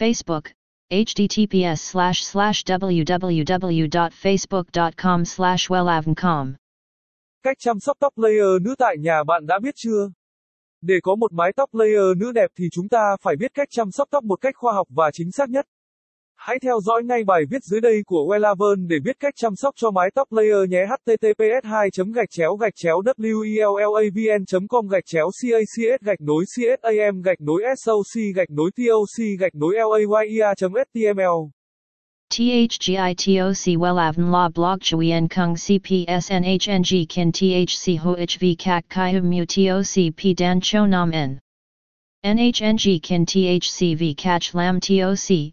Facebook, https slash slash www.facebook.com slash wellavncom. Cách chăm sóc tóc layer nữ tại nhà bạn đã biết chưa? Để có một mái tóc layer nữ đẹp thì chúng ta phải biết cách chăm sóc tóc một cách khoa học và chính xác nhất. Hãy theo dõi ngay bài viết dưới đây của Wellavern để biết cách chăm sóc cho mái tóc layer nhé. https 2 gạch chéo gạch chéo wellavn com gạch chéo cacs gạch nối csam gạch nối soc gạch nối toc gạch nối layer html THGITOC Wellavn La Blog Chuyen Kung CPSNHNG Kin THC HOHV Kak Kai Mu TOC P Dan Cho Nam N. NHNG Kin THCV Catch Lam TOC,